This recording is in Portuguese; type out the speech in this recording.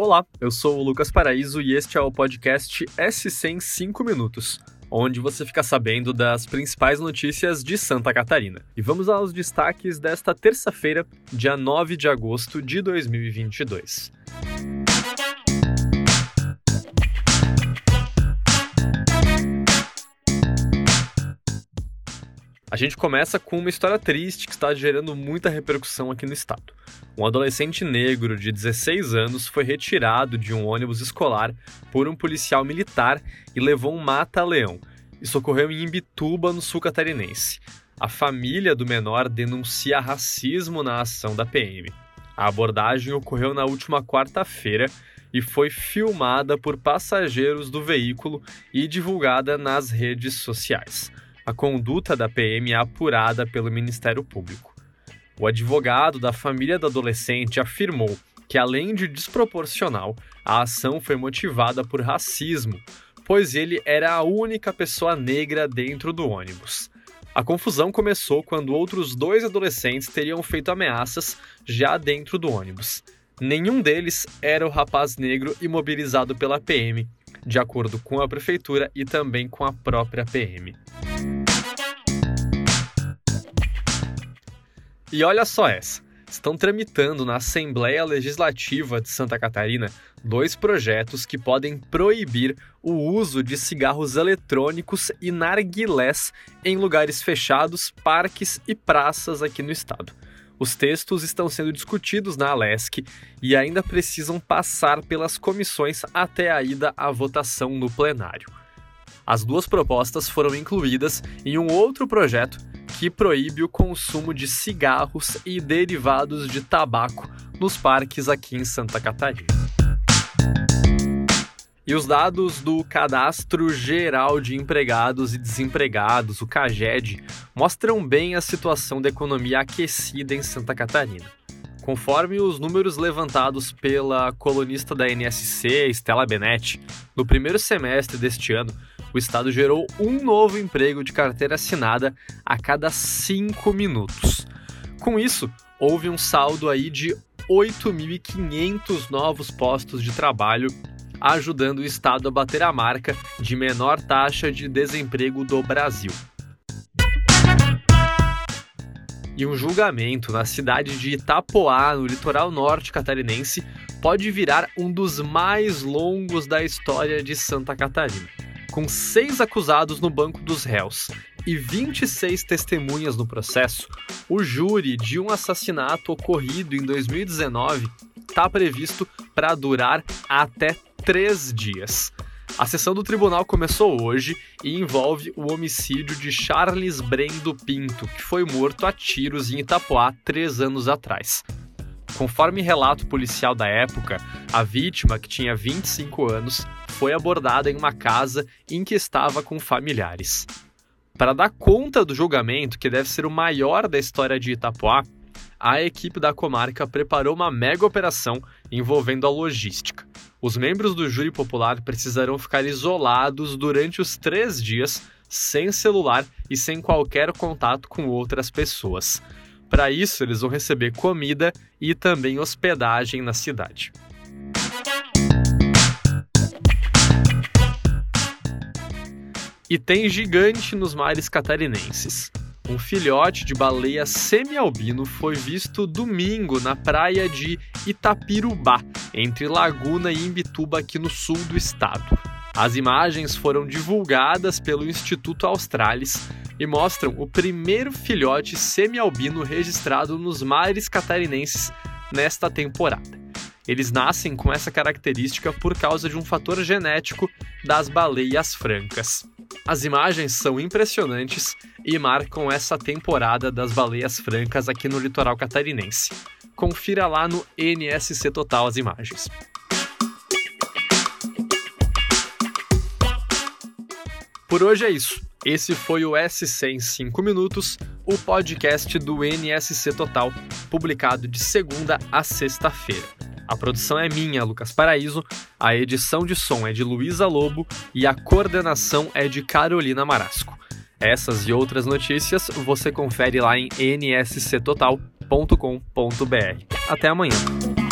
Olá, eu sou o Lucas Paraíso e este é o podcast S100 em 5 minutos, onde você fica sabendo das principais notícias de Santa Catarina. E vamos aos destaques desta terça-feira, dia 9 de agosto de 2022. A gente começa com uma história triste que está gerando muita repercussão aqui no estado. Um adolescente negro de 16 anos foi retirado de um ônibus escolar por um policial militar e levou um mata-leão. Isso ocorreu em Imbituba, no sul catarinense. A família do menor denuncia racismo na ação da PM. A abordagem ocorreu na última quarta-feira e foi filmada por passageiros do veículo e divulgada nas redes sociais a conduta da PM é apurada pelo Ministério Público. O advogado da família do adolescente afirmou que, além de desproporcional, a ação foi motivada por racismo, pois ele era a única pessoa negra dentro do ônibus. A confusão começou quando outros dois adolescentes teriam feito ameaças já dentro do ônibus. Nenhum deles era o rapaz negro imobilizado pela PM, de acordo com a prefeitura e também com a própria PM. E olha só essa. Estão tramitando na Assembleia Legislativa de Santa Catarina dois projetos que podem proibir o uso de cigarros eletrônicos e narguilés em lugares fechados, parques e praças aqui no estado. Os textos estão sendo discutidos na Alesc e ainda precisam passar pelas comissões até a ida à votação no plenário. As duas propostas foram incluídas em um outro projeto que proíbe o consumo de cigarros e derivados de tabaco nos parques aqui em Santa Catarina. E os dados do Cadastro Geral de Empregados e Desempregados, o CAGED, mostram bem a situação da economia aquecida em Santa Catarina. Conforme os números levantados pela colunista da NSC, Stella Benetti, no primeiro semestre deste ano, o Estado gerou um novo emprego de carteira assinada a cada cinco minutos. Com isso, houve um saldo aí de 8.500 novos postos de trabalho, ajudando o Estado a bater a marca de menor taxa de desemprego do Brasil. E um julgamento na cidade de Itapoá, no litoral norte catarinense, pode virar um dos mais longos da história de Santa Catarina com seis acusados no banco dos réus e 26 testemunhas no processo, o júri de um assassinato ocorrido em 2019 está previsto para durar até três dias. A sessão do tribunal começou hoje e envolve o homicídio de Charles Brendo Pinto, que foi morto a tiros em Itapoá três anos atrás. Conforme relato policial da época, a vítima, que tinha 25 anos, foi abordada em uma casa em que estava com familiares. Para dar conta do julgamento, que deve ser o maior da história de Itapuá, a equipe da comarca preparou uma mega operação envolvendo a logística. Os membros do júri popular precisarão ficar isolados durante os três dias, sem celular e sem qualquer contato com outras pessoas. Para isso, eles vão receber comida e também hospedagem na cidade. E tem gigante nos mares catarinenses. Um filhote de baleia semi-albino foi visto domingo na praia de Itapirubá, entre Laguna e Imbituba, aqui no sul do estado. As imagens foram divulgadas pelo Instituto Australis e mostram o primeiro filhote semi-albino registrado nos mares catarinenses nesta temporada. Eles nascem com essa característica por causa de um fator genético das baleias francas. As imagens são impressionantes e marcam essa temporada das baleias francas aqui no litoral catarinense. Confira lá no NSC Total as imagens. Por hoje é isso. Esse foi o SC em 5 minutos, o podcast do NSC Total, publicado de segunda a sexta-feira. A produção é minha, Lucas Paraíso, a edição de som é de Luísa Lobo e a coordenação é de Carolina Marasco. Essas e outras notícias você confere lá em nsctotal.com.br. Até amanhã.